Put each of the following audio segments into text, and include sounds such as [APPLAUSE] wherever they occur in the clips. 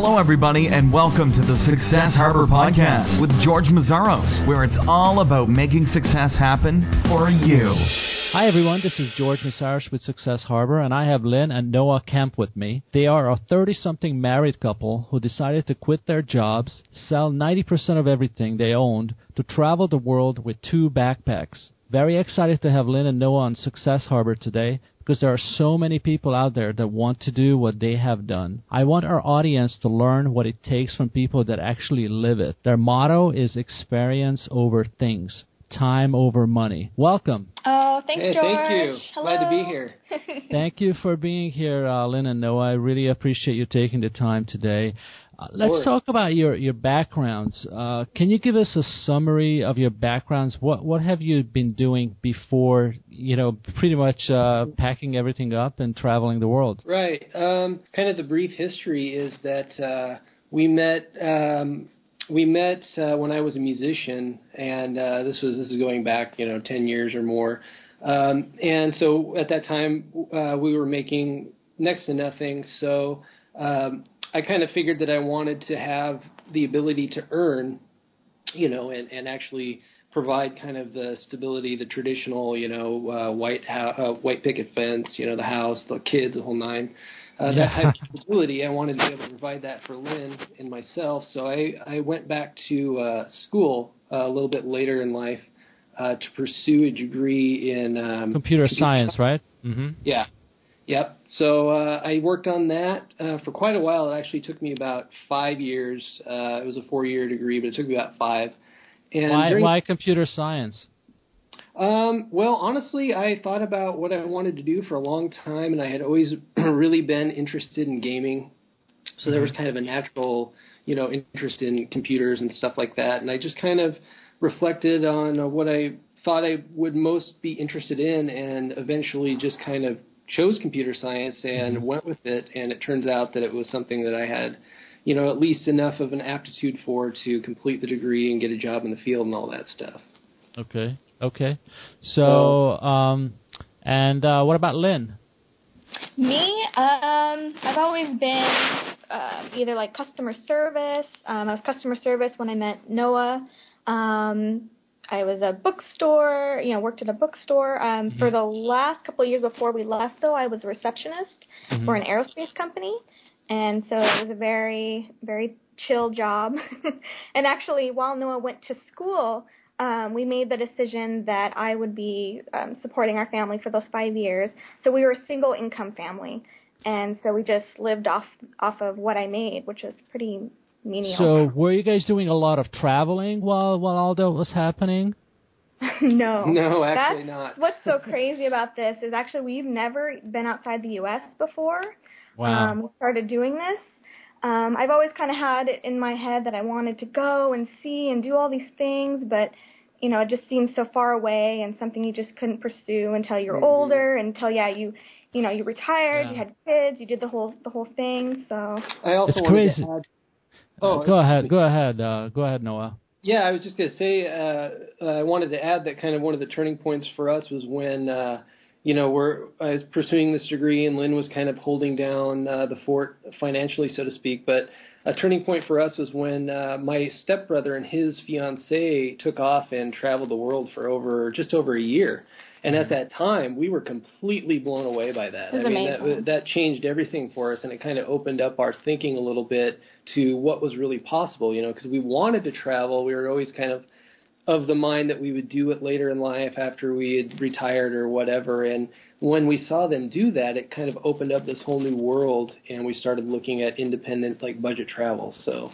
Hello, everybody, and welcome to the Success Harbor Podcast with George Meszaros, where it's all about making success happen for you. Hi, everyone. This is George Meszaros with Success Harbor, and I have Lynn and Noah Camp with me. They are a 30 something married couple who decided to quit their jobs, sell 90% of everything they owned, to travel the world with two backpacks. Very excited to have Lynn and Noah on Success Harbor today because there are so many people out there that want to do what they have done. I want our audience to learn what it takes from people that actually live it. Their motto is experience over things. Time over money. Welcome. Oh, thanks, hey, George. Thank you. Hello. Glad to be here. [LAUGHS] thank you for being here, uh, Lynn and Noah. I really appreciate you taking the time today. Uh, let's talk about your your backgrounds. Uh, can you give us a summary of your backgrounds? What what have you been doing before? You know, pretty much uh, packing everything up and traveling the world. Right. Um, kind of the brief history is that uh, we met. Um, we met uh, when I was a musician, and uh, this was this is going back, you know, ten years or more. Um, and so at that time, uh, we were making next to nothing. So um, I kind of figured that I wanted to have the ability to earn, you know, and, and actually provide kind of the stability, the traditional, you know, uh, white ho- uh, white picket fence, you know, the house, the kids, the whole nine. Uh, Yeah. that type of stability, I wanted to be able to provide that for Lynn and myself. So I, I went back to uh, school uh, a little bit later in life uh, to pursue a degree in um, Computer science, right? Mm-hmm. yeah. Yep. So uh, I worked on that uh, for quite a while. It actually took me about five years. Uh, it was a four-year degree, but it took me about five. And Why during- why computer science? Um, well, honestly, I thought about what I wanted to do for a long time, and I had always [CLEARS THROAT] really been interested in gaming. So there was kind of a natural, you know, interest in computers and stuff like that. And I just kind of reflected on uh, what I thought I would most be interested in, and eventually just kind of chose computer science and went with it. And it turns out that it was something that I had, you know, at least enough of an aptitude for to complete the degree and get a job in the field and all that stuff. Okay. Okay. So, um, and uh, what about Lynn? Me, um, I've always been um, either like customer service. Um, I was customer service when I met Noah. Um, I was a bookstore, you know, worked at a bookstore. Um, For the last couple of years before we left, though, I was a receptionist for an aerospace company, and so it was a very, very chill job. [LAUGHS] and actually, while Noah went to school, um, we made the decision that I would be um, supporting our family for those five years. So we were a single income family, and so we just lived off off of what I made, which was pretty menial. So, were you guys doing a lot of traveling while while all that was happening? [LAUGHS] no, No, actually That's not. What's so [LAUGHS] crazy about this is actually we've never been outside the U.S. before. Wow. Um, we started doing this. Um, I've always kind of had it in my head that I wanted to go and see and do all these things, but you know, it just seems so far away and something you just couldn't pursue until you're Mhm. older, until yeah, you you know, you retired, Yeah. you had kids, you did the whole the whole thing. So I also It's wanted crazy. to add. Oh, go ahead. Go ahead. Uh, go ahead, Noah. Yeah, I was just going to say, uh, I wanted to add that kind of one of the turning points for us was when, uh, you know, we're I was pursuing this degree and Lynn was kind of holding down uh, the fort financially, so to speak. But a turning point for us was when uh, my stepbrother and his fiancee took off and traveled the world for over just over a year. And at that time, we were completely blown away by that. It was I mean, amazing. that that changed everything for us, and it kind of opened up our thinking a little bit to what was really possible. You know, because we wanted to travel, we were always kind of of the mind that we would do it later in life after we had retired or whatever. And when we saw them do that, it kind of opened up this whole new world, and we started looking at independent, like budget travel. So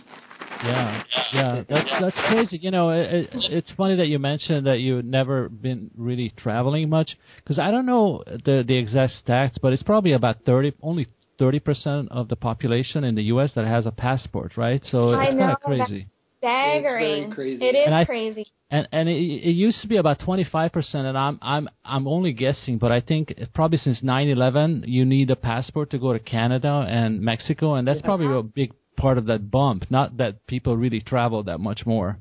Yeah, yeah, that's that's crazy. You know, it, it, it's funny that you mentioned that you've never been really traveling much because I don't know the the exact stats, but it's probably about thirty, only thirty percent of the population in the U.S. that has a passport, right? So it's kind of crazy. staggering. very crazy. It is And I- crazy. And and it, it used to be about twenty five percent, and I'm I'm I'm only guessing, but I think probably since nine eleven, you need a passport to go to Canada and Mexico, and that's probably a big part of that bump. Not that people really travel that much more.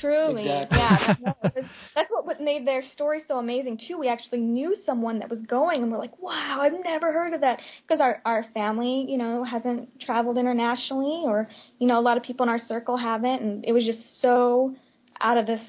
Truly, Exactly. yeah. That's, that's what made their story so amazing too. We actually knew someone that was going, and we're like, "Wow, I've never heard of that." Because our our family, you know, hasn't traveled internationally, or you know, a lot of people in our circle haven't, and it was just so out of this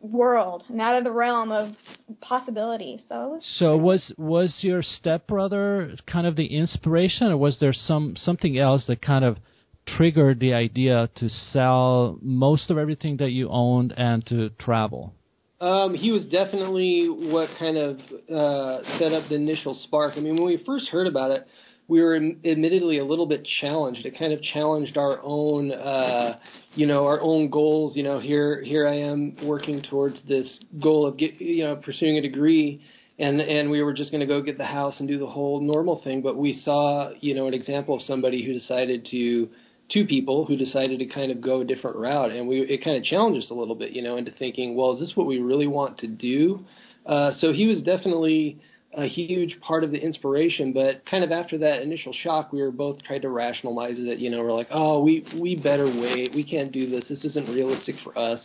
world and out of the realm of possibility. So, So was was your stepbrother kind of the inspiration, or was there some something else that kind of triggered the idea to sell most of everything that you owned and to travel? Um, he was definitely what kind of uh, set up the initial spark. I mean, when we first heard about it, we were admittedly a little bit challenged. It kind of challenged our own, uh, you know, our own goals. You know, here here I am working towards this goal of get, you know pursuing a degree, and and we were just going to go get the house and do the whole normal thing. But we saw, you know, an example of somebody who decided to two people who decided to kind of go a different route, and we it kind of challenged us a little bit, you know, into thinking, well, is this what we really want to do? Uh, so he was definitely a huge part of the inspiration, but kind of after that initial shock, we were both trying to rationalize it. You know, we're like, oh, we we better wait. We can't do this. This isn't realistic for us.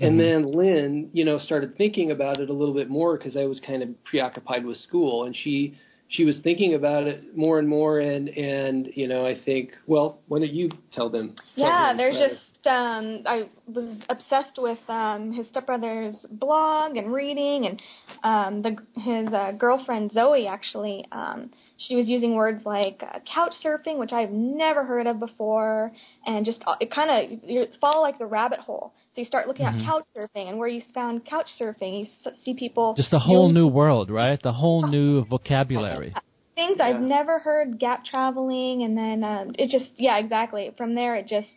And then Lynn, you know, started thinking about it a little bit more because I was kind of preoccupied with school, and she she was thinking about it more and more. And and you know, I think, well, why don't you tell them? yeah, there's just um I was obsessed with um his stepbrother's blog and reading and um the his uh, girlfriend Zoe actually um she was using words like uh, couch surfing which I've never heard of before and just uh, it kind of you follow like the rabbit hole so you start looking Mhm. at couch surfing and where you found couch surfing you see people Just a whole doing new world, right? The whole [LAUGHS] new vocabulary. things I've never heard gap traveling and then um it just yeah exactly from there it just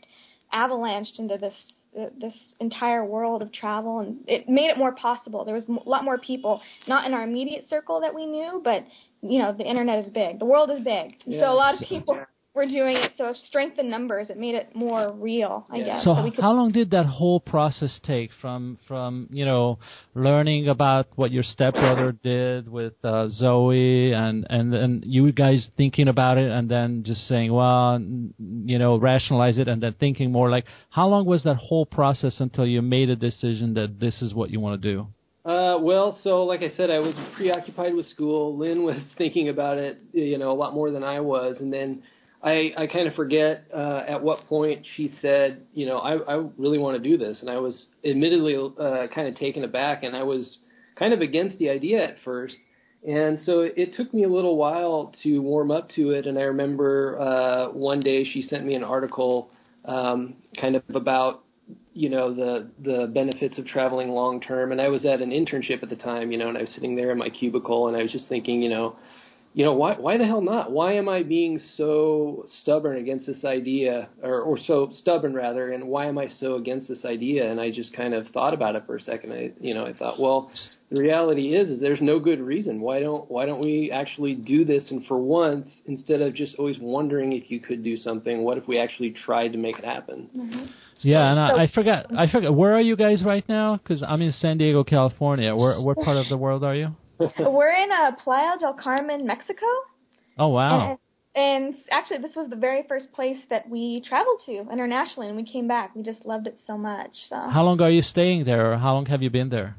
avalanched into this uh, this entire world of travel and it made it more possible. There was a lot more people not in our immediate circle that we knew but you know the internet is big. The world is big. Yeah. so a lot of people were doing it so strength in numbers it made it more real i Yeah. guess So we could how long did that whole process take from from you know learning about what your stepbrother did with uh, Zoe and and then you guys thinking about it and then just saying well you know rationalize it and then thinking more like how long was that whole process until you made a decision that this is what you want to do? Uh, well, so like I said, I was preoccupied with school. Lynn was [LAUGHS] thinking about it, you know, a lot more than I was, and then I, I kind of forget uh, at what point she said, you know, I, I really want to do this, and I was admittedly uh, kind of taken aback, and I was kind of against the idea at first, and so it took me a little while to warm up to it, and I remember uh, one day she sent me an article, um, kind of about you know the the benefits of traveling long term. And I was at an internship at the time you know and I was sitting there in my cubicle and I was just thinking you know you know why why the hell not? Why am I being so stubborn against this idea or or so stubborn rather and why am I so against this idea? And I just kind of thought about it for a second. I you know I thought well the reality is is there's no good reason. Why don't why don't we actually do this? And for once instead of just always wondering if you could do something what if we actually tried to make it happen? Mm-hmm. Yeah, and I, I forgot I forgot where are you guys right now? Because I'm in San Diego, California. Where what part of the world are you? [LAUGHS] we're in uh, playa del carmen mexico Oh wow. And, and actually, this was the very first place that we traveled to internationally, and we came back. We just loved it so much. So How long are you staying there, or how long have you been there?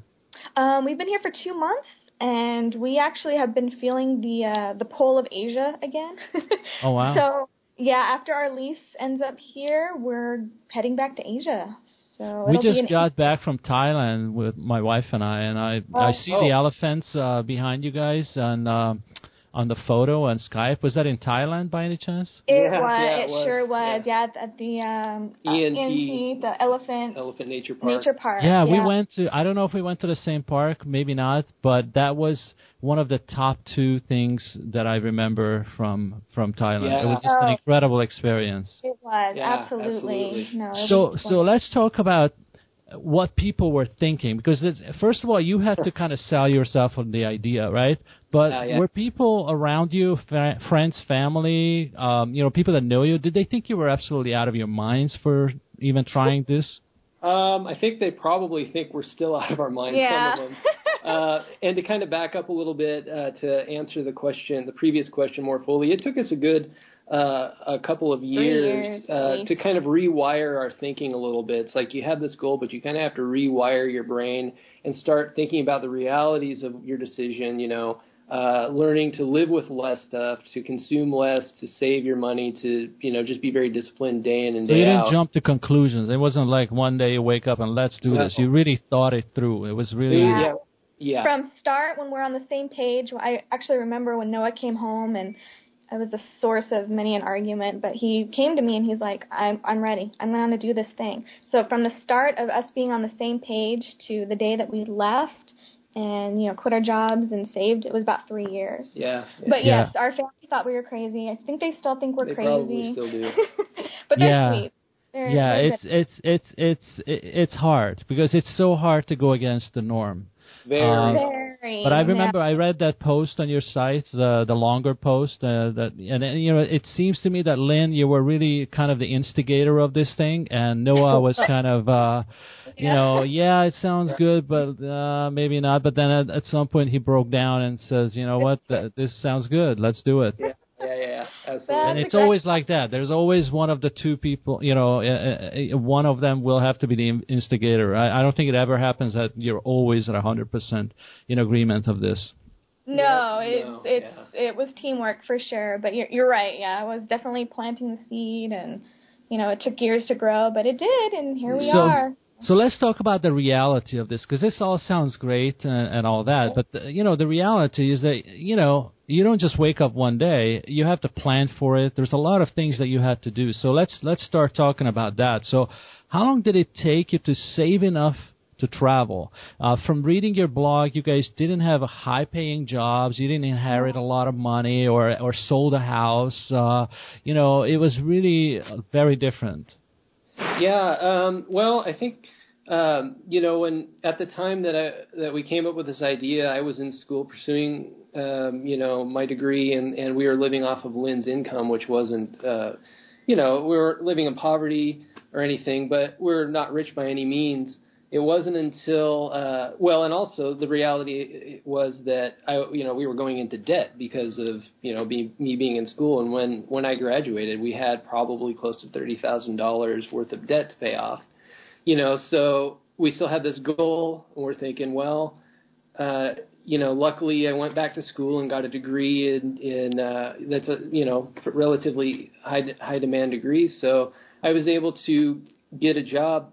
um, we've been here for two months, and we actually have been feeling the uh, the pull of Asia again. Oh, wow. [LAUGHS] So yeah, after our lease ends up here, we're heading back to Asia. So We just an- got back from Thailand with my wife and I, and I I Oh. see Oh. the elephants uh, behind you guys and uh, on the photo on Skype. Was that in Thailand by any chance? It Yeah, was. yeah, it it was, sure was. yeah. Yeah, at the um, uh, ENT. ENT, the elephant Elephant Nature Park nature park. Yeah, we went to. I don't know if we went to the same park, maybe not, but that was one of the top two things that I remember from from Thailand. It was Yeah. just an Oh. incredible experience. It was Yeah, absolutely. absolutely. No. It So was so let's talk about what people were thinking because it's, first of all you have to kind of sell yourself on the idea right but Yeah, yeah. were people around you fa- friends family um, you know people that know you did they think you were absolutely out of your minds for even trying this Um, I think they probably think we're still out of our minds. Yeah. Some of them. uh, and to kind of back up a little bit uh, to answer the question, the previous question more fully, it took us a good uh, a couple of years, years, uh, to kind of rewire our thinking a little bit. It's like you have this goal, but you kind of have to rewire your brain and start thinking about the realities of your decision. You know, uh, learning to live with less stuff, to consume less, to save your money, to you know just be very disciplined day in and So day out. So you didn't out. jump to conclusions. It wasn't like one day you wake up and let's do this. You really thought it through. It was really Yeah. yeah, yeah. From start, when we're on the same page, I actually remember when Noah came home and I was the source of many an argument, but he came to me and he's like, I'm, I'm ready. I'm going to do this thing. So from the start of us being on the same page to the day that we left and, you know, quit our jobs and saved, it was about three years. yeah. But Yeah. yes, our family thought we were crazy. I think they still think we're they crazy. probably still do. [LAUGHS] but they're Yeah. sweet. They're, yeah. they're It's it's it's it's it's hard because it's so hard to go against the norm. Very. Um, very. But I yeah. remember I read that post on your site, the the longer post, uh, that and, and you know it seems to me that Lynn, you were really kind of the instigator of this thing, and Noah [LAUGHS] was kind of, uh, you know, yeah, it sounds good, but uh, maybe not. But then at, at some point he broke down and says, you know what, this sounds good, let's do it. Yeah, yeah, yeah, absolutely. And it's exactly- always like that. There's always one of the two people, you know, uh, uh, one of them will have to be the instigator. I, I don't think it ever happens that you're always at 100% in agreement of this. No, Yeah, it's no, it's it was teamwork for sure. But you're you're right. Yeah, I was definitely planting the seed, and you know it took years to grow, but it did, and here we So- are. So let's talk about the reality of this, because this all sounds great and, and all that, but the, you know the reality is that you know you don't just wake up one day. You have to plan for it. There's a lot of things that you have to do. So let's let's start talking about that. So how long did it take you to save enough to travel? Uh, from reading your blog, you guys didn't have high-paying jobs. You didn't inherit a lot of money or or sold a house. Uh, you know, it was really uh, very different. Yeah, um, well, I think um, you know when at the time that I that we came up with this idea, I was in school pursuing um, you know my degree, and and we were living off of Lynn's income, which wasn't uh, you know we were living in poverty or anything, but we're not rich by any means. It wasn't until uh, well, and also the reality was that I you know we were going into debt because of you know be, me being in school, and when when I graduated, we had probably close to thirty thousand dollars worth of debt to pay off you know, so we still had this goal, and we're thinking, well, uh, you know, luckily I went back to school and got a degree in in uh, that's a you know relatively high high demand degree, so I was able to get a job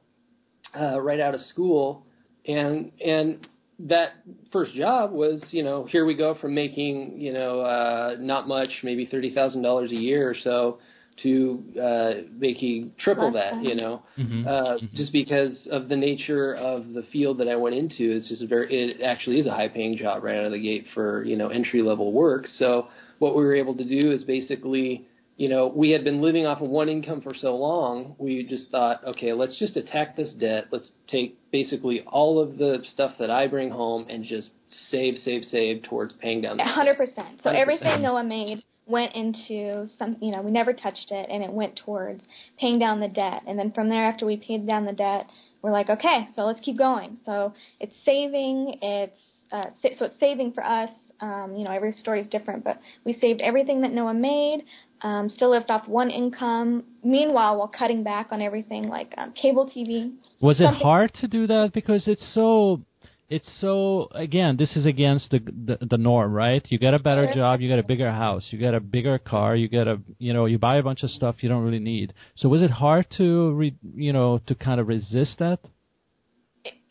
uh, right out of school, and and that first job was you know here we go from making you know uh, not much maybe thirty thousand dollars a year or so to uh, making triple Less that than. you know Mhm. uh, just because of the nature of the field that I went into. It's just a very, it actually is a high paying job right out of the gate for, you know, entry level work. So what we were able to do is basically, you know, we had been living off of one income for so long, we just thought, okay, let's just attack this debt. Let's take basically all of the stuff that I bring home and just save, save, save towards paying down the hundred percent. So 100%. everything Noah made went into some. You know, we never touched it, and it went towards paying down the debt. And then from there, after we paid down the debt, we're like, okay, so let's keep going. So it's saving. It's uh, so it's saving for us. Um, you know, every story is different, but we saved everything that Noah made. Um, still lived off one income. Meanwhile, while cutting back on everything like um, cable TV. Was it hard to do that because it's so it's so again this is against the the, the norm right you get a better Sure. job you get a bigger house you get a bigger car you get a you know you buy a bunch of stuff you don't really need so was it hard to re, you know to kind of resist that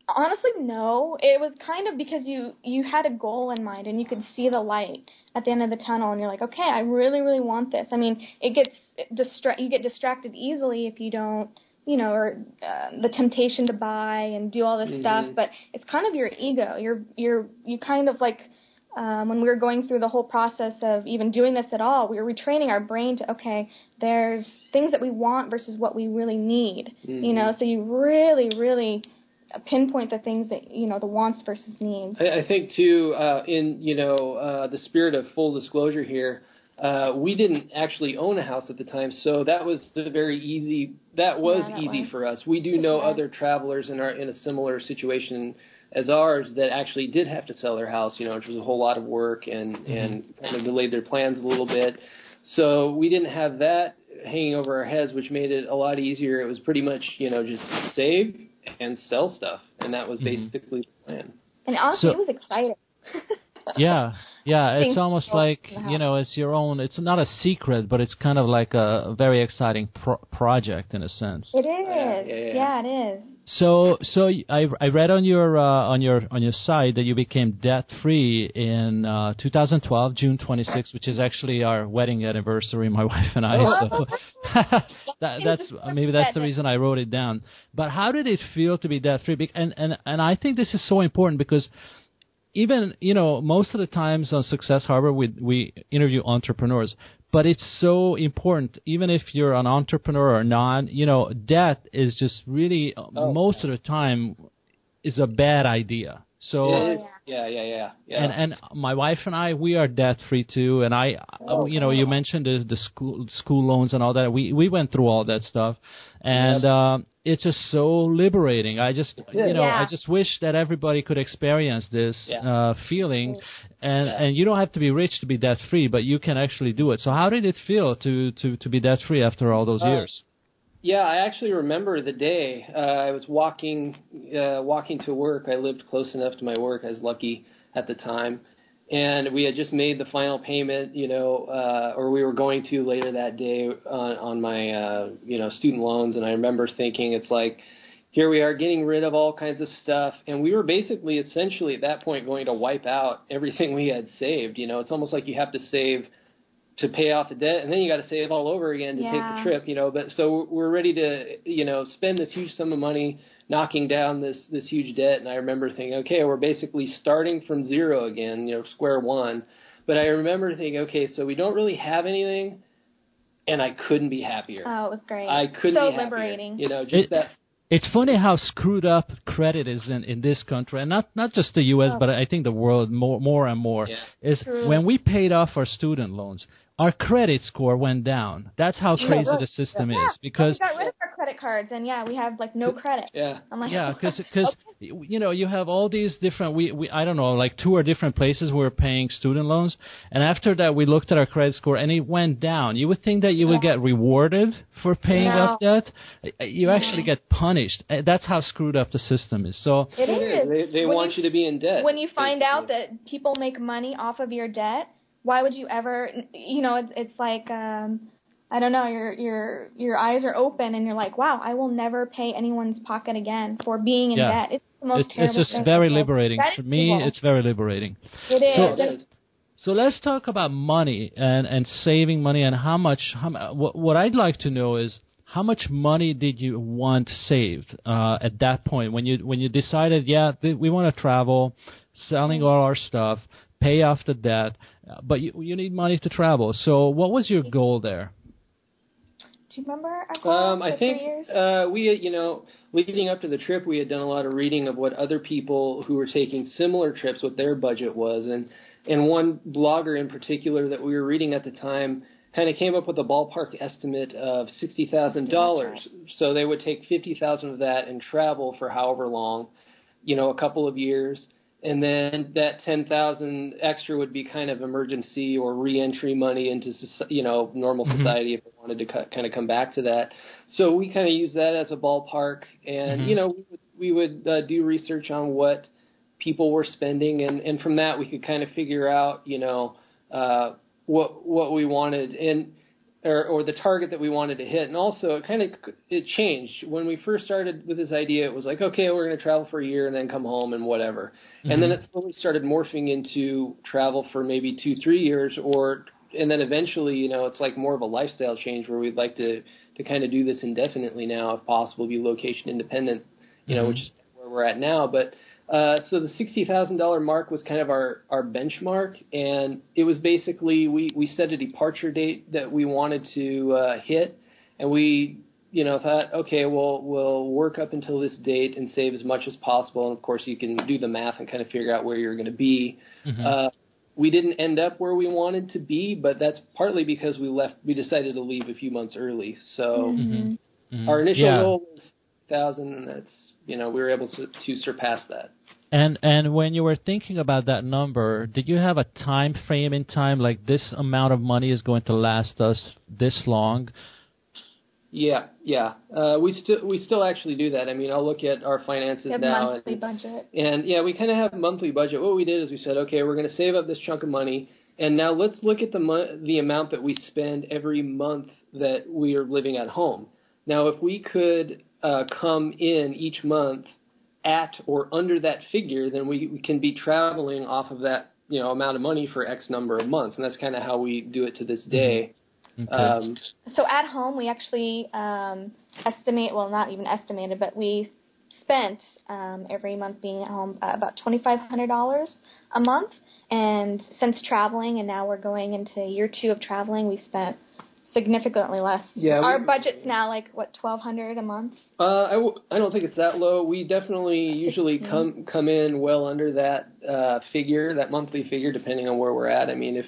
Honestly, no. It was kind of because you you had a goal in mind and you could see the light at the end of the tunnel, and you're like, okay, I really, really want this. I mean, it gets distra- you get distracted easily if you don't, you know, or uh, the temptation to buy and do all this stuff. Mhm. But it's kind of your ego. You're you're you kind of like. Um, when we were going through the whole process of even doing this at all, we were retraining our brain to okay, there's things that we want versus what we really need. You Mhm. know, so you really, really pinpoint the things that you know the wants versus needs. I, I think too, uh, in you know uh, the spirit of full disclosure here, uh, we didn't actually own a house at the time, so that was the very easy. That was Yeah, that easy was. for us. We do Just know right. other travelers in our in a similar situation as ours that actually did have to sell their house, you know, which was a whole lot of work and and kind of delayed their plans a little bit. So we didn't have that hanging over our heads, which made it a lot easier. It was pretty much, you know, just save and sell stuff, and that was Mhm. basically the plan. And honestly, So- it was exciting. [LAUGHS] yeah yeah it's almost like you know it's your own it's not a secret but it's kind of like a very exciting pro- project in a sense It is. yeah, yeah. yeah, it is. so so I, I read on your uh, on your on your site that you became debt free in uh 2012 june 26 which is actually our wedding anniversary my [LAUGHS] wife and i so [LAUGHS] that, that's maybe that's the reason i wrote it down but how did it feel to be debt free and and and i think this is so important because even you know most of the times on Success Harbor we we interview entrepreneurs, but it's so important. Even if you're an entrepreneur or not, you know, debt is just really uh, Oh. most of the time is a bad idea. So. Yeah, yeah, yeah, yeah, yeah. And and my wife and I we are debt free too and I uh, you know you mentioned the the school school loans and all that we we went through all that stuff and Yep. um it's just so liberating I just you know I just wish that everybody could experience this Yeah. uh feeling and Yeah. and you don't have to be rich to be debt free but you can actually do it so how did it feel to to to be debt free after all those Uh, years Yeah, I actually remember the day uh, I was walking uh, walking to work. I lived close enough to my work. I was lucky at the time, and we had just made the final payment, you know, uh, or we were going to later that day on, on my uh, you know student loans. And I remember thinking, it's like. Here we are getting rid of all kinds of stuff, and we were basically essentially at that point going to wipe out everything we had saved. You know, it's almost like you have to save to pay off the debt, and then you got to save all over again to take the trip, you know. But so we're ready to, you know, spend this huge sum of money knocking down this this huge debt. And I remember thinking, okay, we're basically starting from zero again, you know, square one. But I remember thinking, okay, so we don't really have anything, and I couldn't be happier. Oh, it was great. I couldn't so be happier. liberating. You know, just It- that. It's funny how screwed up credit is in, in this country, and not not just the U.S., Oh. but I think the world more more and more. Yeah. Is True. when we paid off our student loans, our credit score went down. That's how crazy right. the system yeah. is because we got rid of our credit cards, and yeah, we have like no credit. Yeah. I'm like, yeah, [LAUGHS] because okay. you know you have all these different we we I don't know like two or different places we we're paying student loans, and after that we looked at our credit score and it went down. You would think that you would get rewarded for paying No. off debt. You actually get punished. Uh, That's how screwed up the system is. So. it is. They, they When want you, to be in debt. when you find basically. out that people make money off of your debt, why would you ever? You know, it's, it's like um, I don't know. Your your your eyes are open, and you're like, wow, I will never pay anyone's pocket again for being in Yeah. debt. It's the most It's, it's just very liberating. For me, it's very liberating. it is. So- And. So let's talk about money and, and saving money and how much. How, what, what I'd like to know is how much money did you want saved uh, at that point when you when you decided, yeah, th- we want to travel, selling all our stuff, pay off the debt, but you you need money to travel. So what was your goal there? Do you remember our goal Um, I think uh, we, you know, leading up to the trip, we had done a lot of reading of what other people who were taking similar trips, what their budget was, and and one blogger in particular that we were reading at the time kind of came up with a ballpark estimate of sixty thousand dollars. So they would take fifty thousand of that and travel for however long, you know, a couple of years. And then that ten thousand extra would be kind of emergency or reentry money into you know normal Mhm. society if we wanted to kind of come back to that. So we kind of use that as a ballpark, and Mhm. you know we would, we would uh, do research on what people were spending, and and from that we could kind of figure out you know uh, what what we wanted and or or the target that we wanted to hit, and also it kind of it changed when we first started with this idea. It was like okay, we're going to travel for a year and then come home and whatever, and then it slowly started morphing into travel for maybe two three years or and then eventually, you know, it's like more of a lifestyle change where we'd like to to kind of do this indefinitely now, if possible, be location independent, you know, Mhm. which is where we're at now. But uh, so the sixty thousand dollar mark was kind of our our benchmark, and it was basically we we set a departure date that we wanted to uh, hit, and we you know thought okay we'll we'll work up until this date and save as much as possible, and of course you can do the math and kind of figure out where you're going to be. Mhm. Uh, we didn't end up where we wanted to be, but that's partly because we left. We decided to leave a few months early. So Mhm. Mhm. our initial yeah. goal was thousand, and that's you know we were able to, to surpass that. And and when you were thinking about that number, did you have a time frame in time like this amount of money is going to last us this long? Yeah, yeah. Uh, we still we still actually do that. I mean, I'll look at our finances We have now, monthly and, budget. and yeah, we kind of have a monthly budget. What we did is we said, okay, we're going to save up this chunk of money, and now let's look at the mo- the amount that we spend every month that we are living at home. Now, if we could uh, come in each month at or under that figure, then we, we can be traveling off of that you know amount of money for X number of months, and that's kind of how we do it to this day. Okay. Um, So at home, we actually um, estimate, well, not even estimated, but we spent um, every month being at home uh, about $2,500 a month. And since traveling, and now we're going into year two of traveling, we spent significantly less. Yeah, we- Our budget's now like, what, 1200 a month? Uh, I, w- I don't think it's that low. We definitely usually come come in well under that uh, figure, that monthly figure, depending on where we're at. I mean, if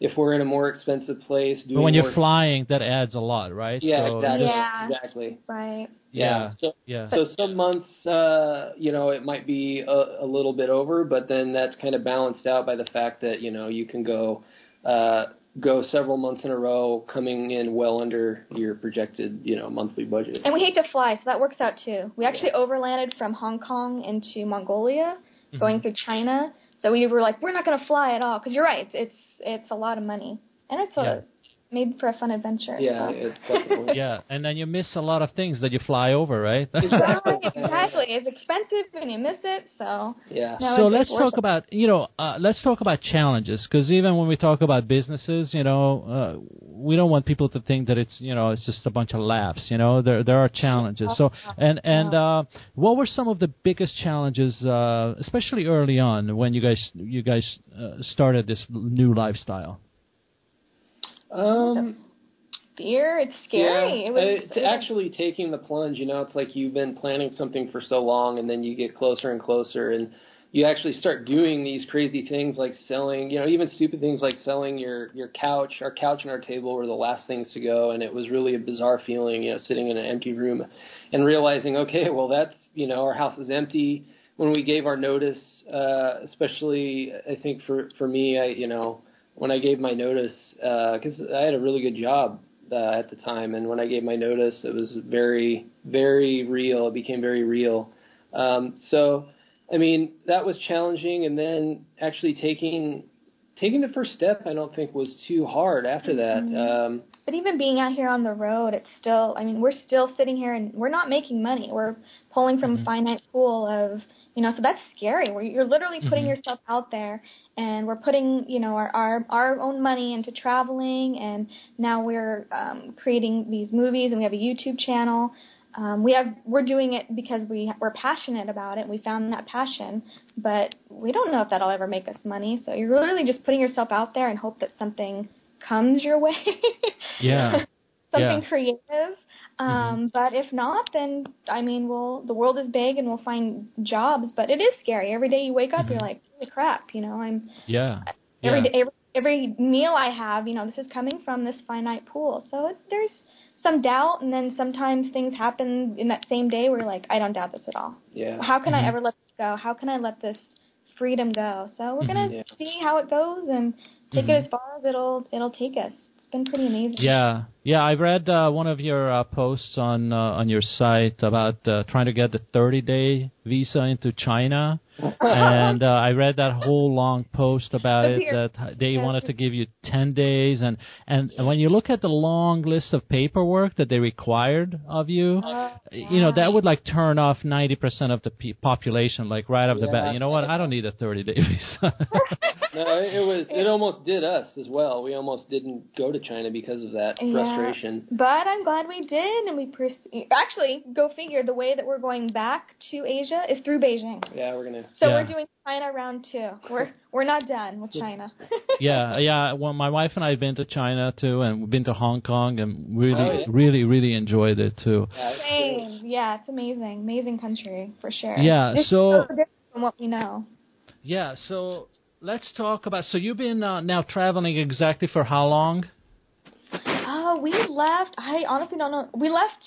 if we're in a more expensive place, doing but when you're more, flying, that adds a lot, right? yeah, So exactly, just- Yeah. exactly. Right. yeah, So yeah. so some months, uh, you know, it might be a, a little bit over, but then that's kind of balanced out by the fact that you know you can go. Uh, go several months in a row coming in well under your projected you know monthly budget And we hate to fly, so that works out too. We actually overlanded from Hong Kong into Mongolia, Mm-hmm. going through China. So we were like, we're not going to fly at all, because you're right, it's it's a lot of money, and it's a Yeah. Made for a fun adventure. yeah so. it's [LAUGHS] yeah, and then you miss a lot of things that you fly over, right? [LAUGHS] Right, exactly. It's expensive and you miss it, so yeah no, so let's talk it. about you know uh, let's talk about challenges because even when we talk about businesses you know uh, we don't want people to think that it's you know it's just a bunch of laughs you know there there are challenges so and and uh, what were some of the biggest challenges uh, especially early on when you guys you guys uh, started this new lifestyle um fear. It's scary. Yeah, it was, it's actually taking the plunge. You know, it's like you've been planning something for so long, and then you get closer and closer, and you actually start doing these crazy things like selling. You know, even stupid things like selling your your couch. Our couch and our table were the last things to go, and it was really a bizarre feeling. You know, sitting in an empty room, and realizing, okay, well, that's you know, our house is empty. When we gave our notice, uh, especially I think for for me, I you know. When I gave my notice, because I had a really good job uh, at the time, and when I gave my notice, it was very, very real. It became very real. Um, so, I mean, that was challenging, and then actually taking taking the first step, I don't think was too hard after that. Um, But even being out here on the road, it's still. I mean, we're still sitting here and we're not making money. We're pulling from a finite pool of, you know, so that's scary. Where you're literally putting yourself out there, and we're putting, you know, our our our own money into traveling, and now we're um, creating these movies, and we have a YouTube channel. Um, we have we're doing it because we we're passionate about it. We found that passion, but we don't know if that'll ever make us money. So you're really just putting yourself out there and hope that something comes your way. [LAUGHS] Yeah. [LAUGHS] something Yeah. creative. Um, But if not, then I mean, we'll the world is big and we'll find jobs. But it is scary. Every day you wake up, you're like, holy crap, you know, I'm yeah every yeah. day every, every meal I have, you know, this is coming from this finite pool. So it, there's some doubt, and then sometimes things happen in that same day where you're like, I don't doubt this at all. yeah. How can I ever let this go? How can I let this freedom go? So we're gonna Yeah. see how it goes and take it as far as it'll it'll take us. It's been pretty amazing. Yeah, yeah. I read uh, one of your uh, posts on uh, on your site about uh, trying to get the 30 day visa into China, [LAUGHS] and uh, I read that whole long post about it that they wanted to give you 10 days, and and when you look at the long list of paperwork that they required of you, you know that would like turn off 90% of the pe- population like right off the bat. You know what? I don't need a 30 day visa. [LAUGHS] No, it was. It almost did us as well. We almost didn't go to China because of that Yeah. frustration. But I'm glad we did, and we pers- actually go figure. The way that we're going back to Asia is through Beijing. Yeah, we're gonna. So Yeah. we're doing China round two. We're we're not done with China. [LAUGHS] yeah, yeah. Well, my wife and I have been to China too, and we've been to Hong Kong, and really, Oh, yeah. really, really enjoyed it too. Yeah, it's Same. Yeah, it's amazing. Amazing country for sure. Yeah, It's so- different from what we know. Yeah. So let's talk about. So you've been uh, now traveling exactly for how long? Oh, we left. I honestly don't know. We left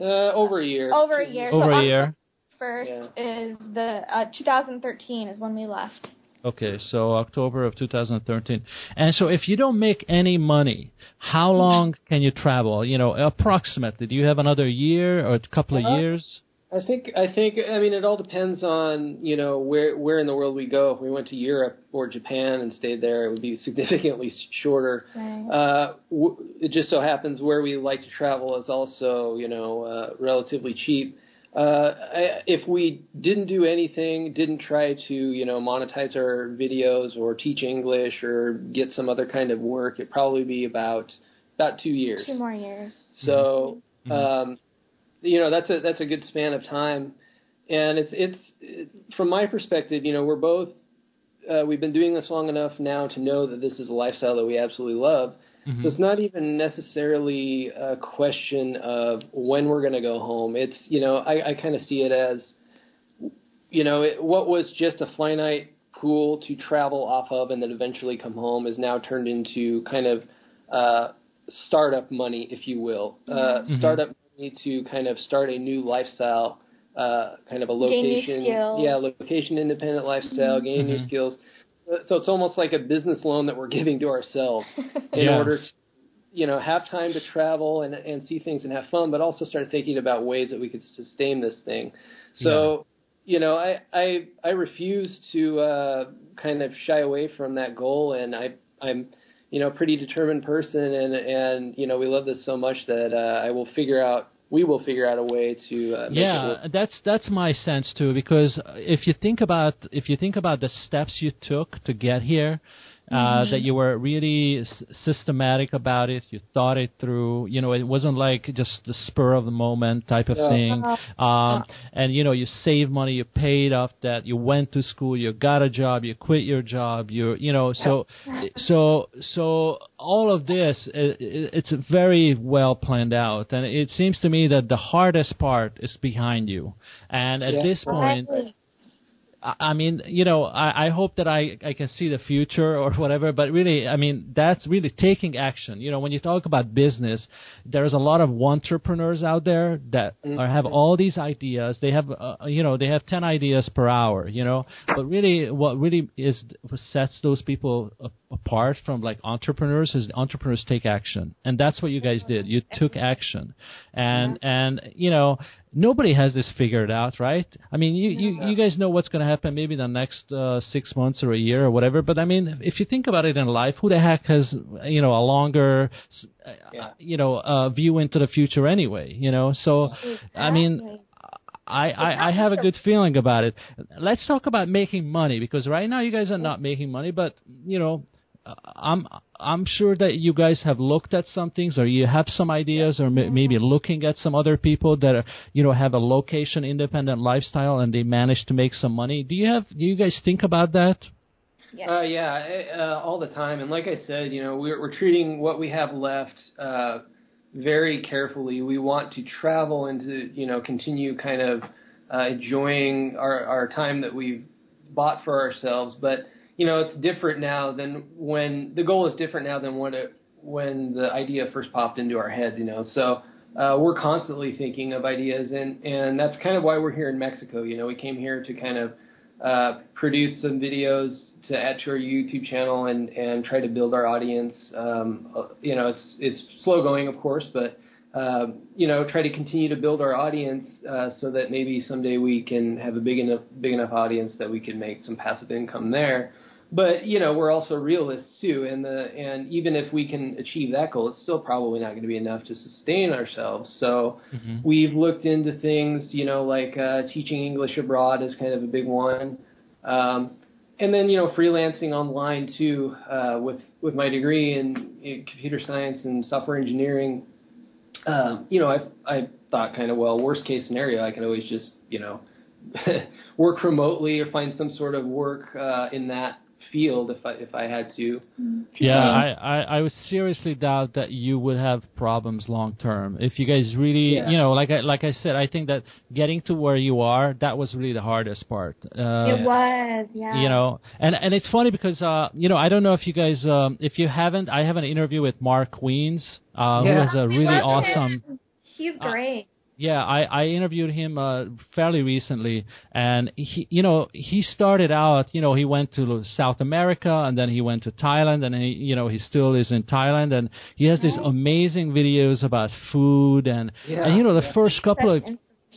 Uh, over a year. over a year. Over so a year. 1st is the uh, 2013 is when we left. Okay, so October of 2013. And so if you don't make any money, how [LAUGHS] long can you travel? You know, approximately. Do you have another year or a couple of Uh, years? I think I think I mean it all depends on you know where where in the world we go. If we went to Europe or Japan and stayed there, it would be [LAUGHS] significantly shorter. Right. Uh, w- it just so happens where we like to travel is also you know uh, relatively cheap. Uh, if we didn't do anything, didn't try to you know monetize our videos or teach English or get some other kind of work, it'd probably be about about two years. Two more years. So, Mhm. um, you know, that's a that's a good span of time, and it's it's it, from my perspective, you know, we're both uh, we've been doing this long enough now to know that this is a lifestyle that we absolutely love. Mhm. So it's not even necessarily a question of when we're going to go home. It's you know, I, I kind of see it as, you know, it, what was just a finite pool to travel off of and then eventually come home is now turned into kind of uh, startup money, if you will, uh, Mhm. startup money to kind of start a new lifestyle, uh, kind of a Gain new location, yeah, location independent lifestyle, gain new Mhm. skills. So it's almost like a business loan that we're [LAUGHS] giving to ourselves in Yeah. order to you know have time to travel and and see things and have fun but also start thinking about ways that we could sustain this thing so you know i i i refuse to uh kind of shy away from that goal and i i'm you know a pretty determined person and and you know we love this so much that uh i will figure out we will figure out a way to uh, make it yeah, that's that's my sense too. Because if you think about if you think about the steps you took to get here, uh, that you were really s- systematic about it, you thought it through. You know, it wasn't like just the spur of the moment type of Yeah. thing. Uh, Um, and you know, you saved money, you paid off debt, you went to school, you got a job, you quit your job, you you know, so so so all of this i i- it's very well planned out, and it seems to me that the hardest part is behind you. And at Yeah. this point. I I mean, you know, I, I hope that I, I can see the future or whatever, but really, I mean, that's really taking action. You know, when you talk about business, there's a lot of entrepreneurs out there that are, have all these ideas. They have, uh, you know, they have 10 ideas per hour, you know, but really what really is, what sets those people apart from like entrepreneurs is entrepreneurs take action. And that's what you guys did. You took action. And, and, you know, nobody has this figured out, right? I mean, you, you, you guys know what's going to happen maybe the next uh, six months or a year or whatever. But I mean, if you think about it in life, who the heck has you know a longer, s- uh, you know, uh, view into the future anyway? You know, so I mean. I, I, I have a good feeling about it. Let's talk about making money because right now you guys are not making money, but you know, uh, I'm I'm sure that you guys have looked at some things or you have some ideas or m- maybe looking at some other people that are, you know have a location independent lifestyle and they manage to make some money. Do you have do you guys think about that? Uh, yeah, uh, all the time. And like I said, you know, we're, we're treating what we have left uh, very carefully. We want to travel and to, you know, continue kind of uh, enjoying our, our time that we've bought for ourselves. But, you know, it's different now than when the goal is different now than when it, when the idea first popped into our heads, you know. So uh, we're constantly thinking of ideas, and, and that's kind of why we're here in Mexico. You know, we came here to kind of uh, produce some videos to add to our YouTube channel and, and try to build our audience. Um, uh, you know, it's it's slow going, of course, but uh, you know, try to continue to build our audience uh, so that maybe someday we can have a big enough big enough audience that we can make some passive income there. But you know, we're also realists too, and the and even if we can achieve that goal, it's still probably not going to be enough to sustain ourselves. So we've looked into things, you know, like uh, teaching English abroad is kind of a big one, um, and then you know, freelancing online too. Uh, with with my degree in, in computer science and software engineering, um, you know, I I thought kind of well, worst case scenario, I can always just you know [LAUGHS] work remotely or find some sort of work uh, in that field if I if I had to. Yeah, I, I, I would seriously doubt that you would have problems long term if you guys really, Yeah. you know, like I like I said, I think that getting to where you are that was really the hardest part. Uh, it was, yeah. you know and and it's funny because uh you know i don't know if you guys um if you haven't i have an interview with Mark Wiens uh who Yeah. has a really awesome him. He's Uh, great. Yeah, I, I interviewed him uh, fairly recently, and he, you know, he started out, you know, he went to South America, and then he went to Thailand, and he, you know, he still is in Thailand, and he has these amazing videos about food, and Yeah, and you know, the yeah. first couple of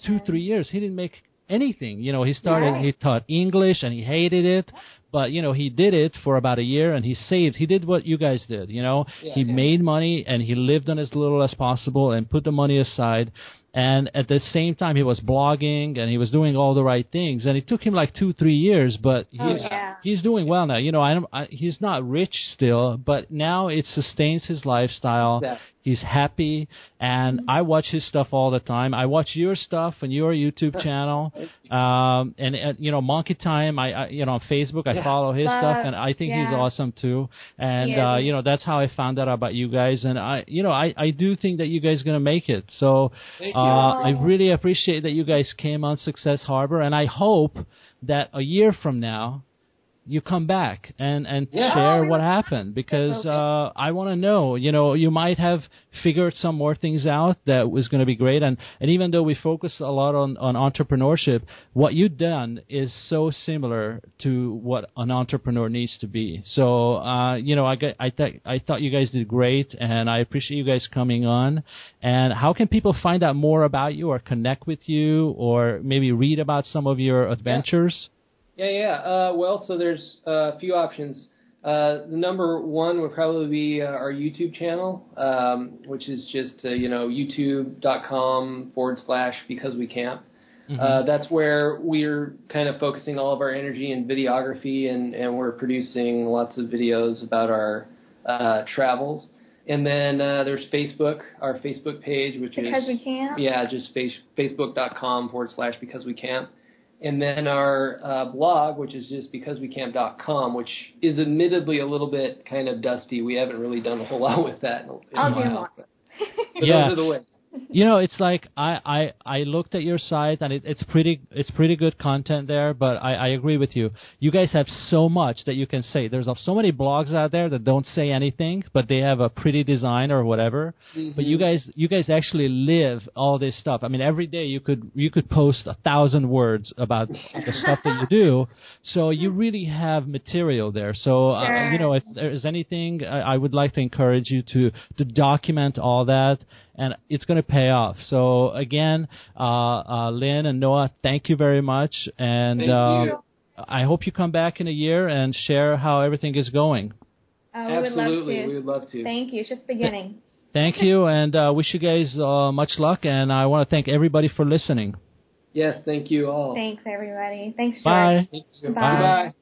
two three years, he didn't make anything. You know, he started, Right. he taught English, and he hated it, but you know, he did it for about a year, and he saved. He did what you guys did. You know, Yeah. he made money, and he lived on as little as possible, and put the money aside and at the same time he was blogging and he was doing all the right things and it took him like two three years but oh, he's Oh, yeah. he's doing well now you know I, don't- I he's not rich still but now it sustains his lifestyle Exactly. He's happy and i watch his stuff all the time. I watch your stuff and your youtube [LAUGHS] channel um and, and you know monkey time i, I you know on facebook i Yeah. follow his stuff and i think he's awesome too. And He is. uh you know that's how i found out about you guys and i you know i i do think that you guys are going to make it. So uh, I really appreciate that you guys came on Success Harbor, and I hope that a year from now you come back and and Yeah. share Oh, what happened because uh, I want to know. You know, you might have figured some more things out that was going to be great, and and even though we focus a lot on on entrepreneurship, what you've done is so similar to what an entrepreneur needs to be. So uh, you know, I got, I thought I thought you guys did great, and I appreciate you guys coming on. And how can people find out more about you, or connect with you, or maybe read about some of your adventures? Yeah, yeah. Yeah. Uh, well, so there's uh, a few options. Uh, the number one would probably be uh, our YouTube channel, um, which is just uh, you know youtube.com forward slash because we camp. Uh, that's where we're kind of focusing all of our energy in videography, and, and we're producing lots of videos about our uh, travels. And then uh, there's Facebook, our Facebook page, which Because is we can't. yeah, just face, facebook.com forward slash because we camp. And then our uh, blog, which is just becausewecamp.com, which is admittedly a little bit kind of dusty. We haven't really done a whole lot with that. In, in I'll a do while. more. Yeah. Those are the ways. you know it's like I, I i looked at your site and it, it's pretty it's pretty good content there but I, I agree with you. You guys have so much that you can say. There's so many blogs out there that don't say anything but they have a pretty design or whatever. But you guys you guys actually live all this stuff. I mean every day you could you could post a thousand words about the stuff that you do. So you really have material there. So uh, you know if there's anything I, I would like to encourage you to to document all that and it's going to pay off. So again, uh, uh, Lynn and Noah, thank you very much, and Thank uh, you. I hope you come back in a year and share how everything is going. Oh, we would love Absolutely, to. we would love to. Thank you. It's just beginning. [LAUGHS] Thank you, and uh, wish you guys uh, much luck. And I want to thank everybody for listening. yes, thank you all. Thanks, everybody. Thanks, George. Bye. Thank you. Bye. Bye.